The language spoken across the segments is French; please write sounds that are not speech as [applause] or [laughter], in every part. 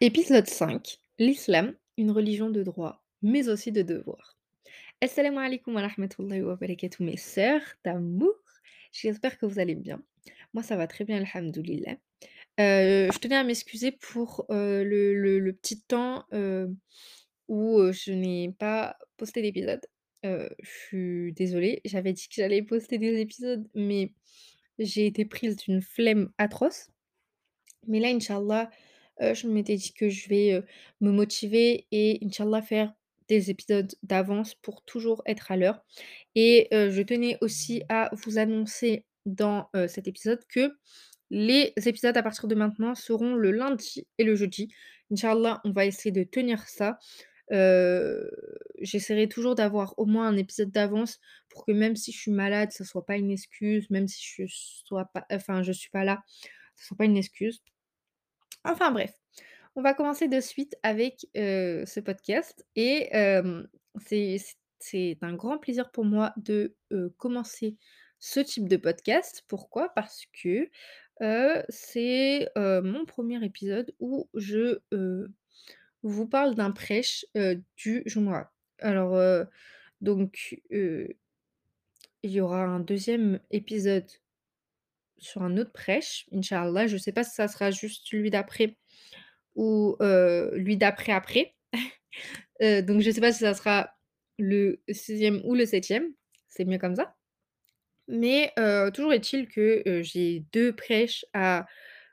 Épisode 5, l'islam, une religion de droit, mais aussi de devoir. Assalamu alaikum wa rahmatullahi wa barakatuh mes sœurs d'amour, j'espère que vous allez bien. Moi ça va très bien alhamdoulilah. Heu, je tenais à m'excuser pour, heu, le petit temps, heu, où, je n'ai pas posté d'épisode. Je suis désolée, j'avais dit que j'allais poster des épisodes, mais j'ai été prise d'une flemme atroce. Mais là, Inch'Allah, je m'étais dit que je vais, me motiver et Inch'Allah faire des épisodes d'avance pour toujours être à l'heure. Et je tenais aussi à vous annoncer dans, cet épisode que les épisodes à partir de maintenant seront le lundi et le jeudi. Inch'Allah, on va essayer de tenir ça. J'essaierai toujours d'avoir au moins un épisode d'avance pour que même si je suis malade, ça soit pas une excuse, même si je sois pas enfin je suis pas là, ça soit pas une excuse. Enfin bref, on va commencer de suite avec, ce podcast et c'est un grand plaisir pour moi de, commencer ce type de podcast. Pourquoi? Parce que, c'est, mon premier épisode où je, vous parle d'un prêche, du Jumu'ah. Alors, donc, il y aura un deuxième épisode sur un autre prêche, Inch'Allah. Je sais pas si ça sera juste celui d'après ou lui d'après après. [laughs] Donc je sais pas si ça sera le sixième ou le septième, c'est mieux comme ça. Mais toujours est-il que, j'ai 2 prêches à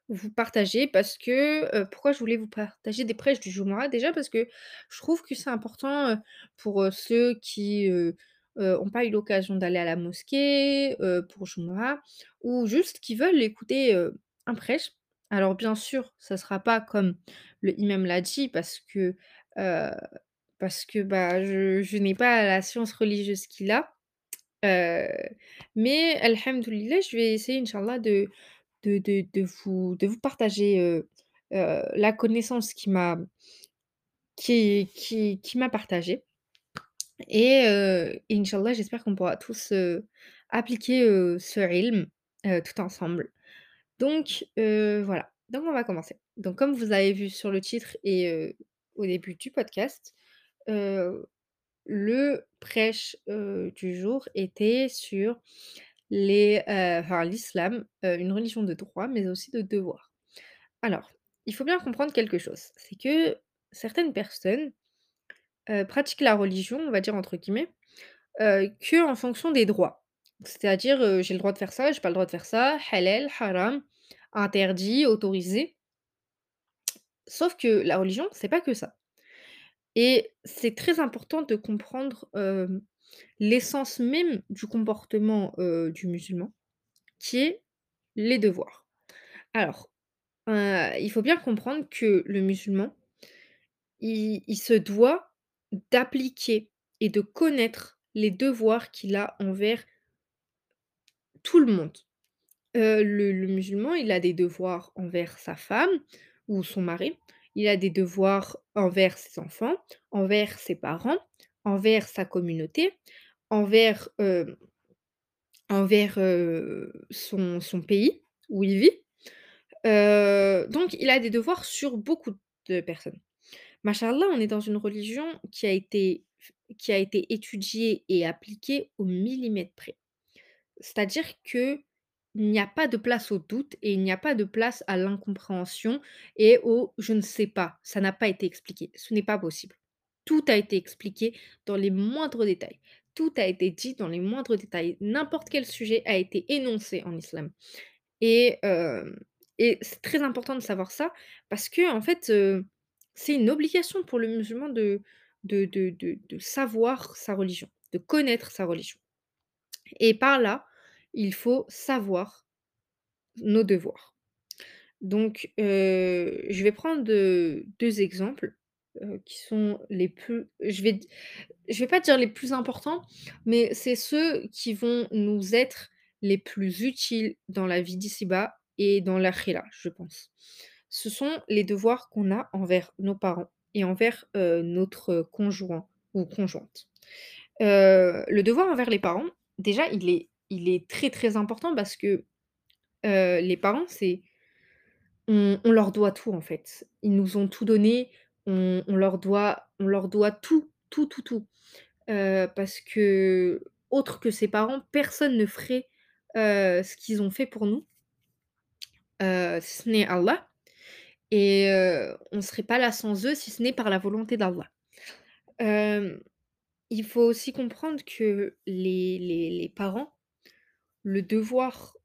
vous partager parce que, pourquoi je voulais vous partager des prêches du Jumu'ah? Déjà parce que je trouve que c'est important, pour, ceux qui, heu heu, ont pas eu l'occasion d'aller à la mosquée, heu, pour Jumu'ah ou juste qui veulent écouter, heu, un prêche. Alors bien sûr, ça sera pas comme le imam l'a dit parce que, heu, parce que, bah, je je n'ai pas la science religieuse qu'il a. Mais alhamdoulilah, je vais essayer Inch'Allah de de de de vous de vous partager, la connaissance qu'il m'a qui qui qui m'a partagée et heu, Inch'Allah, j'espère qu'on pourra tous, appliquer, ce ilm, tout ensemble. Donc voilà, donc on va commencer. Donc comme vous avez vu sur le titre et au début du podcast, le prêche, du jour était sur l'islam, une religion de droit, mais aussi de devoir. Alors, il faut bien comprendre quelque chose, c'est que certaines personnes, heu, pratiquent la religion, on va dire entre guillemets, heu, qu'en fonction des droits. C'est-à-dire, j'ai le droit de faire ça, j'ai pas le droit de faire ça, halal, haram, interdit, autorisé. Sauf que la religion, c'est pas que ça. Et c'est très important de comprendre, l'essence même du comportement, du musulman, qui est les devoirs. Alors, il faut bien comprendre que le musulman il se doit d'appliquer et de connaître les devoirs qu'il a envers tout le monde. Heu, le musulman, il a des devoirs envers sa femme ou son mari, il a des devoirs envers ses enfants, envers ses parents, envers sa communauté, envers, hem, envers, heu, son son pays où il vit. Donc il a des devoirs sur beaucoup de personnes. Masha'Allah, on est dans une religion qui a été qui a été étudiée et appliquée au millimètre près. C'est-à-dire qu'il n'y a pas de place au doute et il n'y a pas de place à l'incompréhension et au «je ne sais pas», ça n'a pas été expliqué, ce n'est pas possible. Tout a été expliqué dans les moindres détails. Tout a été dit dans les moindres détails. N'importe quel sujet a été énoncé en islam et et c'est très important de savoir ça parce qu'en fait, heu, c'est une obligation pour le musulman de savoir sa religion, de connaître sa religion et par là, il faut savoir nos devoirs. Donc heu, je vais prendre, heu, 2 exemples, heu, qui sont les plus je vais vais pas dire les plus importants, mais c'est ceux qui vont nous être les plus utiles dans la vie d'ici-bas et dans l'akhira, je pense. Ce sont les devoirs qu'on a envers nos parents et envers, notre conjoint ou conjointe. Le devoir envers les parents, déjà, il est très, très important parce que, les parents, c'est On leur doit tout, en fait. Ils nous ont tout donné, on leur doit on leur doit tout, tout, tout, tout. Parce que, autre que ses parents, personne ne ferait, ce qu'ils ont fait pour nous ce n'est Allah et on serait pas là sans eux, si ce n'est par la volonté d'Allah. Il faut aussi comprendre que les les parents, le devoir,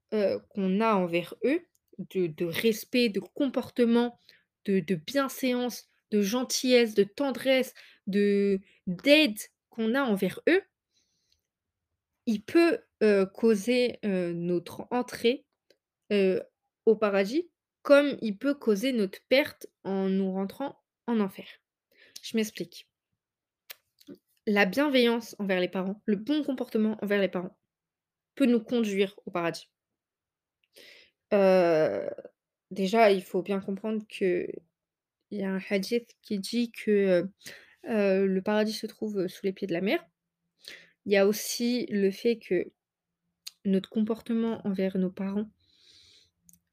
qu'on a envers eux, de de respect, de comportement, de de bienséance, de gentillesse, de tendresse, de d'aide qu'on a envers eux il peut, causer, notre entrée, au paradis, comme il peut causer notre perte en nous rentrant en enfer. Je m'explique. La bienveillance envers les parents, le bon comportement envers les parents, peut nous conduire au paradis. Heu, déjà, il faut bien comprendre qu'il y a un hadith qui dit que, heu heu, le paradis se trouve, sous les pieds de la mer. Il y a aussi le fait que notre comportement envers nos parents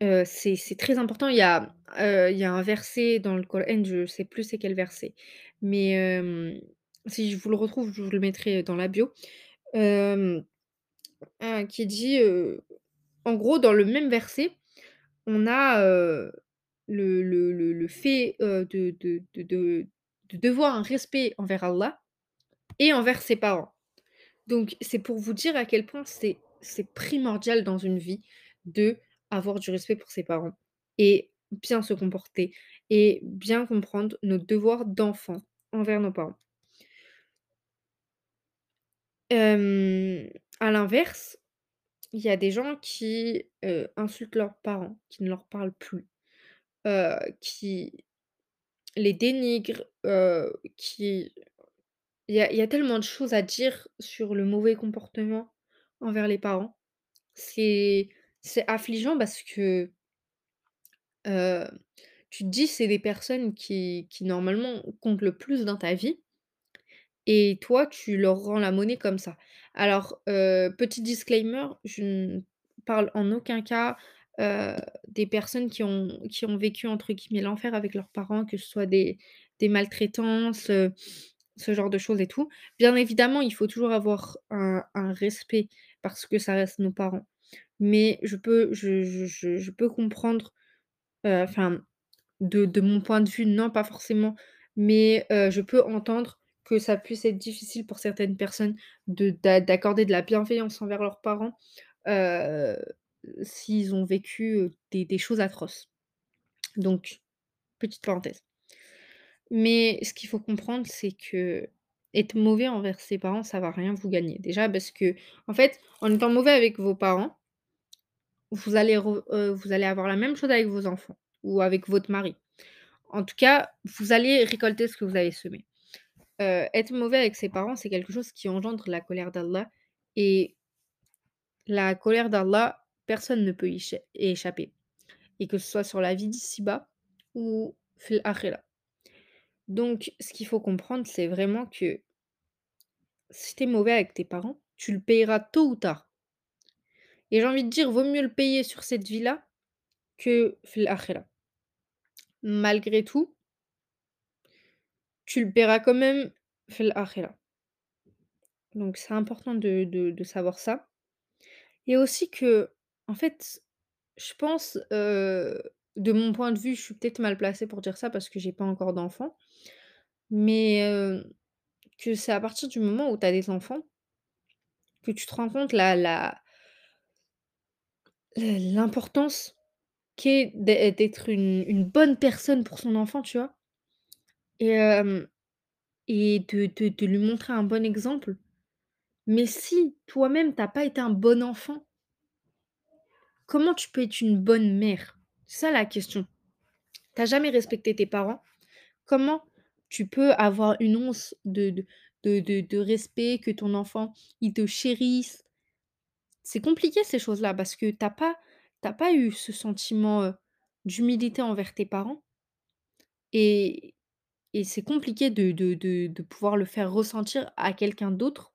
c'est très important. Il y a, il y a un verset dans le Coran, je sais plus c'est quel verset, mais si je vous le retrouve, je vous le mettrai dans la bio, qui dit, en gros, dans le même verset, on a, le le le fait, de de de de de devoir un respect envers Allah et envers ses parents. Donc c'est pour vous dire à quel point c'est c'est primordial dans une vie d'avoir du respect pour ses parents et bien se comporter et bien comprendre nos devoirs d'enfant envers nos parents. À l'inverse, il y a des gens qui, insultent leurs parents, qui ne leur parlent plus, qui les dénigrent, qui il y a il y a tellement de choses à dire sur le mauvais comportement envers les parents. C'est c'est affligeant parce que tu te dis: «C'est des personnes qui normalement comptent le plus dans ta vie» et toi, tu leur rends la monnaie comme ça. Alors, petit disclaimer, je ne parle en aucun cas, des personnes qui ont vécu entre guillemets «l'enfer» avec leurs parents, que ce soit des des maltraitances, ce genre de choses et tout. Bien évidemment, il faut toujours avoir un respect parce que ça reste nos parents. Mais je peux je peux comprendre, heu, enfin, de mon point de vue, non, pas forcément, mais heu, je peux entendre que ça puisse être difficile pour certaines personnes de d'a d'accorder de la bienveillance envers leurs parents, heu, s'ils ont vécu, des des choses atroces. Donc, petite parenthèse. Mais ce qu'il faut comprendre, c'est qu'être mauvais envers ses parents, ça va rien vous gagner. Déjà parce qu'en fait, en étant mauvais avec vos parents vous allez heu, vous allez avoir la même chose avec vos enfants ou avec votre mari. En tout cas, vous allez récolter ce que vous avez semé. Heu, être mauvais avec ses parents, c'est quelque chose qui engendre la colère d'Allah et la colère d'Allah, personne ne peut y écha échapper et que ce soit sur la vie d'ici-bas ou fil akhira. Donc ce qu'il faut comprendre, c'est vraiment que si tu es mauvais avec tes parents, tu le payeras tôt ou tard. Et j'ai envie de dire, vaut mieux le payer sur cette vie-là que fil akhira. Malgré tout tu le paieras quand même fil akhira. Donc c'est important de de savoir ça et aussi qu'en fait, je pense, de mon point de vue, je suis peut-être mal placée pour dire ça parce que j'ai pas encore d'enfant, mais que c'est à partir du moment où tu as des enfants que tu te rends compte la la l'importance qu'est d'ê d'être une bonne personne pour son enfant, tu vois? Et et de lui montrer un bon exemple. Mais si toi-même tu as pas été un bon enfant comment tu peux être une bonne mère? C'est ça la question. Tu as jamais respecté tes parents, comment tu peux avoir une once de de de respect, que ton enfant, il te chérisse? C'est compliqué ces choses-là parce que tu as pas tu as pas eu ce sentiment, heu, d'humilité envers tes parents et et c'est compliqué de de de pouvoir le faire ressentir à quelqu'un d'autre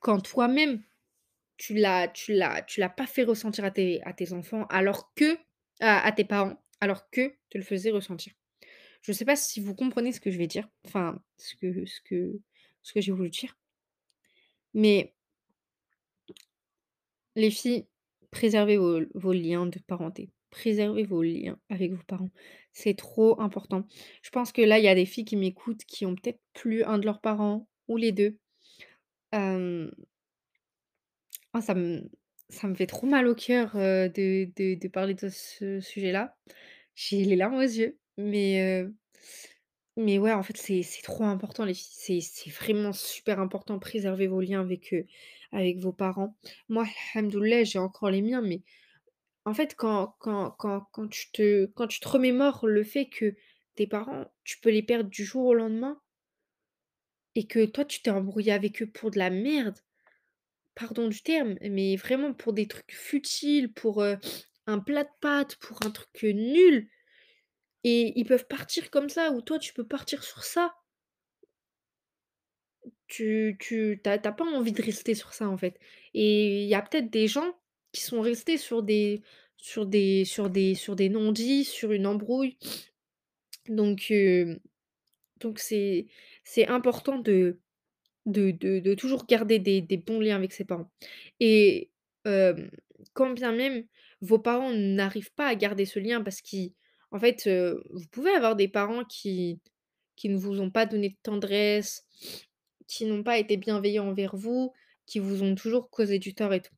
quand toi-même tu l'as tu l'as tu l'as pas fait ressentir à tes enfants alors que à tes parents, alors qu'eux te le faisaient ressentir. Je sais pas si vous comprenez ce que je vais dire, enfin, ce que ce que ce que j'ai voulu dire, mais les filles, préservez vos liens de parenté. Préservez vos liens avec vos parents. C'est trop important. Je pense que là, il y a des filles qui m'écoutent qui ont peut-être plus un de leurs parents ou les 2. Hem, ah ça me ça me fait trop mal au cœur, de de parler de ce sujet-là. J'ai les larmes aux yeux, mais mais ouais, en fait, c'est trop important les filles. C'est c'est vraiment super important. Préserver vos liens avec, heu, avec vos parents. Moi, alhamdoulilah, j'ai encore les miens, mais en fait, quand quand quand quand tu te quand tu te remémores le fait que tes parents, tu peux les perdre du jour au lendemain et que toi, tu t'es embrouillé avec eux pour de la merde, pardon du terme, mais vraiment pour des trucs futiles, pour, un plat de pâtes, pour un truc, nul. Et ils peuvent partir comme ça ou toi, tu peux partir sur ça. Tu tu tu as tu as pas envie de rester sur ça, en fait. Et il y a peut-être des gens qui sont restés sur des sur des sur des sur des non-dits, sur une embrouille. Donc heu, donc c'est important de de de toujours garder des bons liens avec ses parents et quand bien même vos parents n'arrivent pas à garder ce lien parce qu'ils en fait, vous pouvez avoir des parents qui ne vous ont pas donné de tendresse, qui n'ont pas été bienveillants envers vous, qui vous ont toujours causé du tort et tout.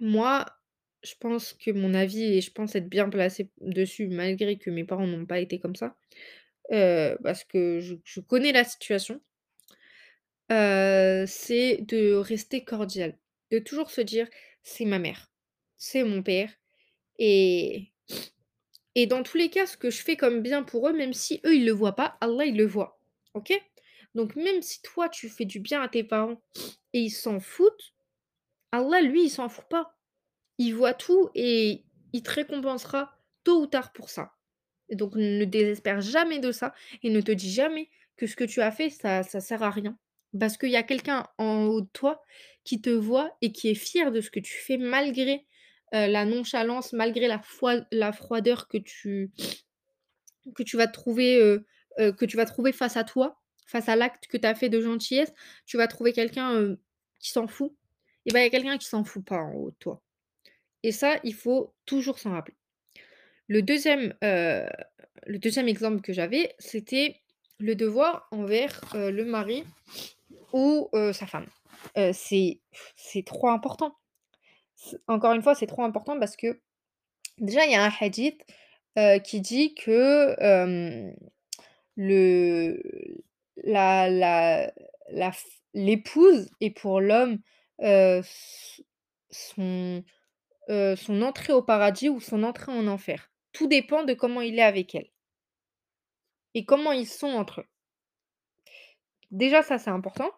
Moi, je pense que mon avis et je pense être bien placée dessus malgré que mes parents n'ont pas été comme ça, parce que je connais la situation. C'est de rester cordial, de toujours se dire: «C'est ma mère, c'est mon père» et et dans tous les cas, ce que je fais comme bien pour eux, même si eux, ils le voient pas, Allah, il le voit. OK? Donc même si toi, tu fais du bien à tes parents et ils s'en foutent, Allah, lui, il s'en fout pas. Il voit tout et il te récompensera tôt ou tard pour ça. Donc ne désespère jamais de ça et ne te dis jamais que ce que tu as fait, ça ça sert à rien. Parce qu'il y a quelqu'un en haut de toi qui te voit et qui est fier de ce que tu fais malgré, la nonchalance, malgré la froideur que tu que tu vas trouver, que tu vas trouver face à toi, face à l'acte que tu as fait de gentillesse. Tu vas trouver quelqu'un, qui s'en fout et ben, il y a quelqu'un qui s'en fout pas en haut de toi et ça, il faut toujours s'en rappeler. Le deuxième, le deuxième exemple que j'avais, c'était le devoir envers, le mari ou, sa femme. C'est trop important. Encore une fois, c'est trop important parce que déjà, il y a un hadith, qui dit que, l'épouse est pour l'homme, son entrée au paradis ou son entrée en enfer. Tout dépend de comment il est avec elle et comment ils sont entre eux. Déjà ça, c'est important.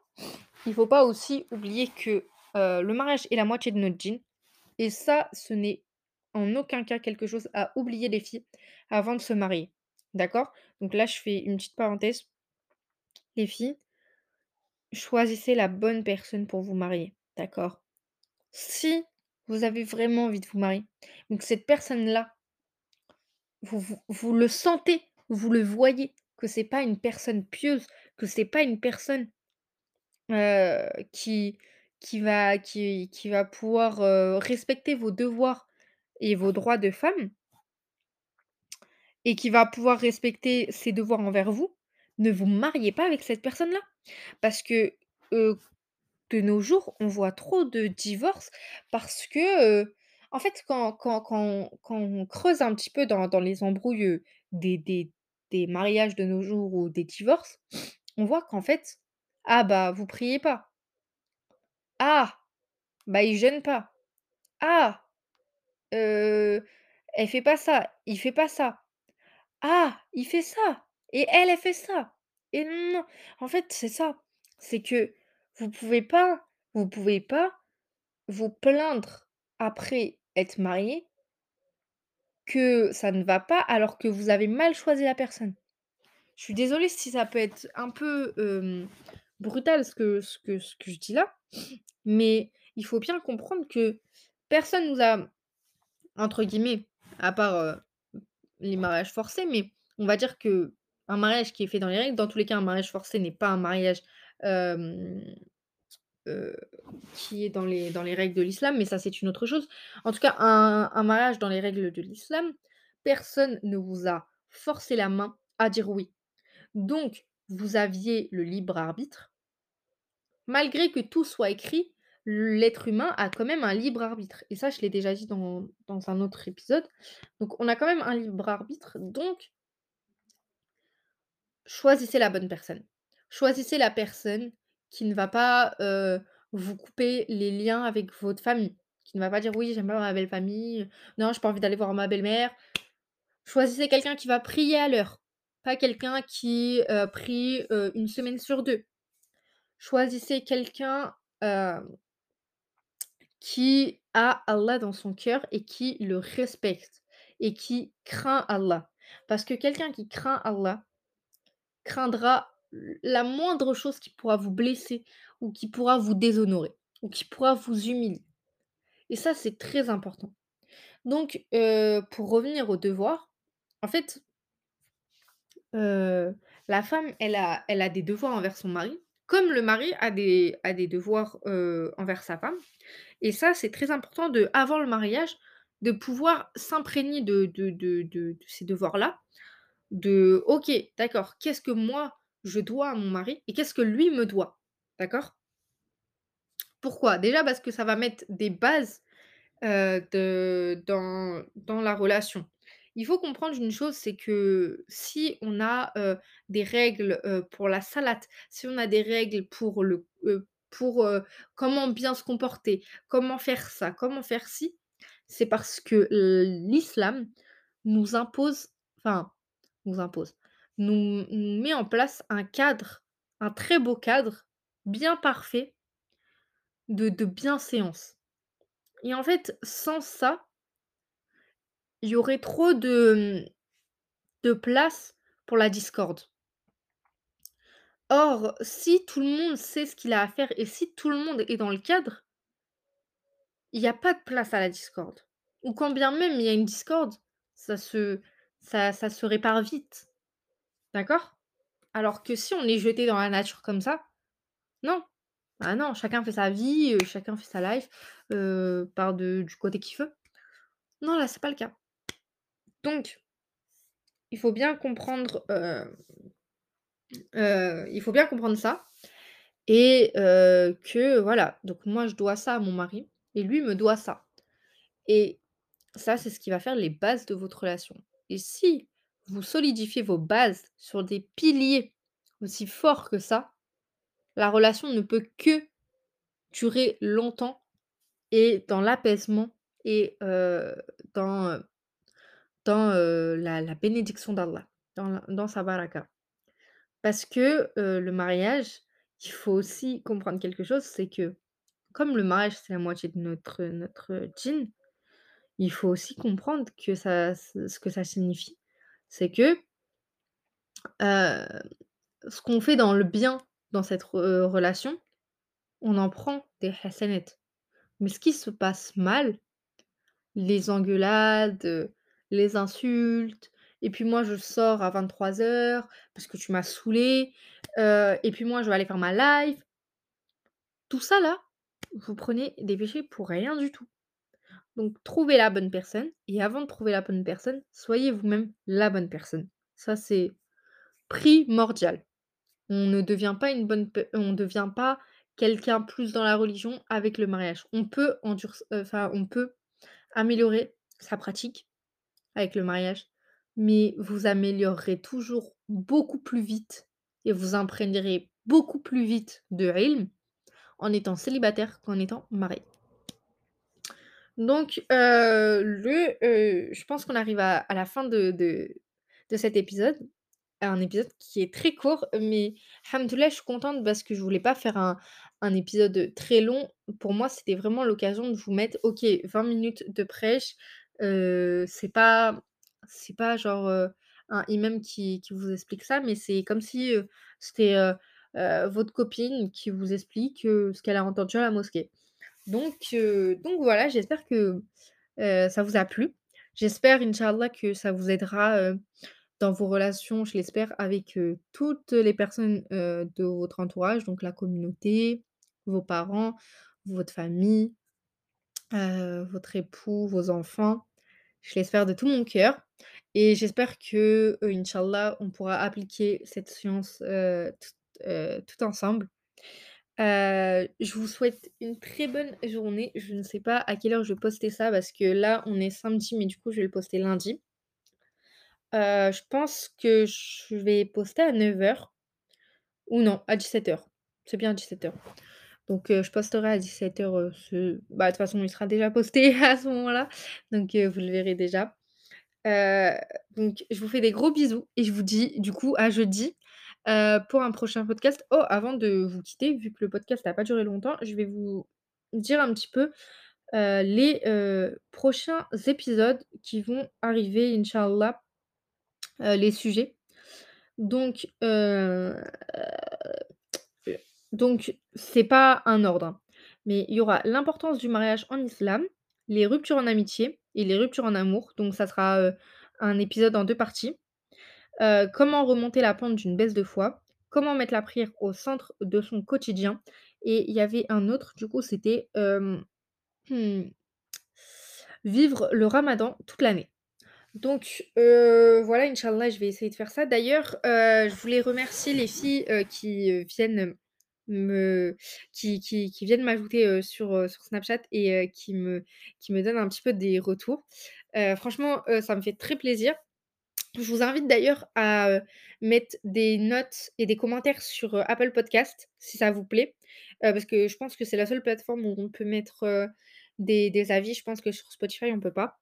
Il faut pas aussi oublier que, heu, le mariage est la moitié de notre djinn et ça, ce n'est en aucun cas quelque chose à oublier les filles avant de se marier. D'accord? Donc là, je fais une petite parenthèse. Les filles, choisissez la bonne personne pour vous marier, d'accord? Si vous avez vraiment envie de vous marier, donc cette personne-là, vous vous vous le sentez, vous le voyez que c'est pas une personne pieuse, que c'est pas une personne qui qui va qui qui va pouvoir, respecter vos devoirs et vos droits de femme et qui va pouvoir respecter ses devoirs envers vous, ne vous mariez pas avec cette personne-là. Parce que, de nos jours, on voit trop de divorces parce que, en fait, quand quand quand quand on creuse un petit peu dans dans les embrouilles, des des des mariages de nos jours ou des divorces, on voit qu'en fait: «Ah bah, vous priez pas. Ah, bah, il jeûne pas. Ah, heu, elle fait pas ça, il fait pas ça. Ah, il fait ça et elle, elle fait ça et non, non. En fait, c'est ça, c'est que vous pouvez pas vous pouvez pas vous plaindre après être marié que ça ne va pas alors que vous avez mal choisi la personne. Je suis désolée si ça peut être un peu, brutal ce que ce que que je dis là, mais il faut bien comprendre que personne nous a, entre guillemets à part, les mariages forcés, mais on va dire qu'un mariage qui est fait dans les règles, dans tous les cas, un mariage forcé n'est pas un mariage, qui est dans les dans les règles de l'islam, mais ça, c'est une autre chose. En tout cas, un un mariage dans les règles de l'islam, personne ne vous a forcé la main à dire oui. Donc vous aviez le libre arbitre malgré que tout soit écrit, l'être humain a quand même un libre arbitre et ça, je l'ai déjà dit dans un autre épisode. Donc on a quand même un libre arbitre, donc choisissez la bonne personne. Choisissez la personne qui ne va pas, heu, vous couper les liens avec votre famille, qui ne va pas dire: «Oui, j'aime pas ma belle famille, non, j'ai pas envie d'aller voir ma belle-mère». Choisissez quelqu'un qui va prier à l'heure, pas quelqu'un qui, prie, 1 semaine sur 2. Choisissez quelqu'un, qui a Allah dans son cœur et qui le respecte et qui craint Allah. Parce que quelqu'un qui craint Allah craindra la moindre chose qui pourra vous blesser ou qui pourra vous déshonorer ou qui pourra vous humilier et ça, c'est très important. Donc pour revenir aux devoirs, en fait la femme, elle a elle a des devoirs envers son mari, comme le mari a des a des devoirs, envers sa femme et ça, c'est très important de avant le mariage, de pouvoir s'imprégner de de de de ces devoirs-là, de: «OK, d'accord, qu'est-ce que moi je dois à mon mari et qu'est-ce que lui me doit?» d'accord? Pourquoi? Déjà parce que ça va mettre des bases, de dans dans la relation. Il faut comprendre une chose, c'est que si on a, des règles, pour la salate, si on a des règles pour comment bien se comporter, comment faire ça, comment faire ci, c'est parce que l'islam nous impose, enfin, nous impose, nous nous met en place un cadre, un très beau cadre, bien parfait de de bienséance. Et en fait, sans ça il y aurait trop de, mmh, de place pour la discorde. Or, si tout le monde sait ce qu'il a à faire et si tout le monde est dans le cadre il y a pas de place à la discorde ou quand bien même il y a une discorde, ça se ça répare vite, d'accord? Alors que si on est jeté dans la nature comme ça, non, bah, non, chacun fait sa vie, heu, chacun fait sa life, de du côté qu'il veut. Non, là, c'est pas le cas. Donc il faut bien comprendre, heu heu, il faut bien comprendre ça et heu, que voilà, donc moi je dois ça à mon mari et lui me doit ça et ça, c'est ce qui va faire les bases de votre relation et si vous solidifiez vos bases sur des piliers aussi forts que ça, la relation ne peut que durer longtemps et dans l'apaisement et dans, dans, la bénédiction d'Allah, dans sa baraka. Parce que, le mariage, il faut aussi comprendre quelque chose, c'est que comme le mariage, c'est la moitié de notre notre djinn, il faut aussi comprendre que ça ce que ça signifie. C'est que ce qu'on fait dans le bien dans cette relation, on en prend des hasanat. Mais ce qui se passe mal, les engueulades, les insultes et puis moi je sors à 23:00 parce que tu m'as saoulé, et puis moi je vais aller faire ma life tout ça là, vous prenez des péchés pour rien du tout. Donc trouvez la bonne personne et avant de trouver la bonne personne, soyez vous-même la bonne personne. Ça, c'est primordial. On ne devient pas une bonne on devient pas quelqu'un plus dans la religion avec le mariage. On peut enfin, on peut améliorer sa pratique avec le mariage, mais vous améliorerez toujours beaucoup plus vite et vous imprégnerez beaucoup plus vite de ilm en étant célibataire qu'en étant marié. Donc heu, le heu, je pense qu'on arrive à la fin de de de cet épisode. Un épisode qui est très court, mais Hamdoulilah, je suis contente parce que je voulais pas faire un un épisode très long. Pour moi, c'était vraiment l'occasion de vous mettre, OK, 20 minutes de prêche, c'est pas c'est pas genre, un imam qui qui vous explique ça, mais c'est comme si, c'était, votre copine qui vous explique, ce qu'elle a entendu à la mosquée. Donc donc voilà, j'espère que, ça vous a plu. J'espère, inch'Allah, que ça vous aidera, dans vos relations, je l'espère, avec, toutes les personnes, de votre entourage, donc la communauté, vos parents, votre famille, votre époux, vos enfants. Je l'espère de tout mon cœur et j'espère que, inch'Allah, on pourra appliquer cette science, heu, t heu, tout ensemble. Je vous souhaite une très bonne journée. Je ne sais pas à quelle heure je vais poster ça parce que là, on est samedi, mais du coup, je vais le poster lundi. Je pense que je vais poster à 9:00 ou non, à 17:00. C'est bien 17:00. Donc je posterai à 17:00, heu, ce bah, de toute façon, il sera déjà posté [laughs] à ce moment-là, donc vous le verrez déjà. Donc je vous fais des gros bisous et je vous dis, du coup, à jeudi, pour un prochain podcast. Oh, avant de vous quitter, vu que le podcast a pas duré longtemps, je vais vous dire un petit peu, les, prochains épisodes qui vont arriver, inch'Allah, les sujets. Donc heu, donc c'est pas un ordre, hein, mais il y aura l'importance du mariage en islam, les ruptures en amitié et les ruptures en amour, donc ça sera, un épisode en 2 parties. Comment remonter la pente d'une baisse de foi, comment mettre la prière au centre de son quotidien et il y avait un autre, du coup, c'était, hem, mmh, vivre le ramadan toute l'année. Donc heu, voilà, inch'Allah, je vais essayer de faire ça. D'ailleurs, je voulais remercier les filles, qui, viennent qui viennent m'ajouter, sur, Snapchat et qui me donnent un petit peu des retours. Franchement, ça me fait très plaisir. Je vous invite d'ailleurs à, mettre des notes et des commentaires sur, Apple Podcast, si ça vous plaît, parce que je pense que c'est la seule plateforme où on peut mettre, des avis. Je pense que sur Spotify, on peut pas.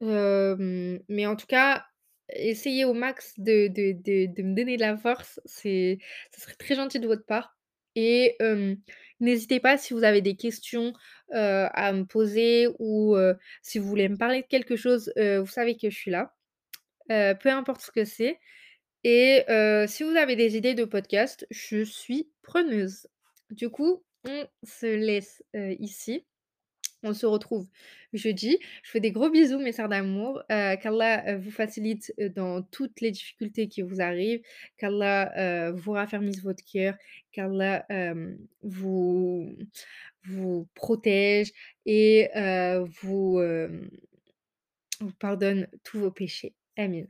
Mais en tout cas, essayez au max de de me donner de la force, ce serait très gentil de votre part et n'hésitez pas si vous avez des questions, à me poser ou si vous voulez me parler de quelque chose, vous savez que je suis là, peu importe ce que c'est et si vous avez des idées de podcast, je suis preneuse. Du coup, on se laisse, ici. On se retrouve jeudi. Je fais des gros bisous mes sœurs d'amour, heu, qu'Allah, heu, vous facilite, heu, dans toutes les difficultés qui vous arrivent, qu'Allah, heu, vous raffermisse votre cœur, qu'Allah, vous vous protège et vous, pardonne tous vos péchés. Amin.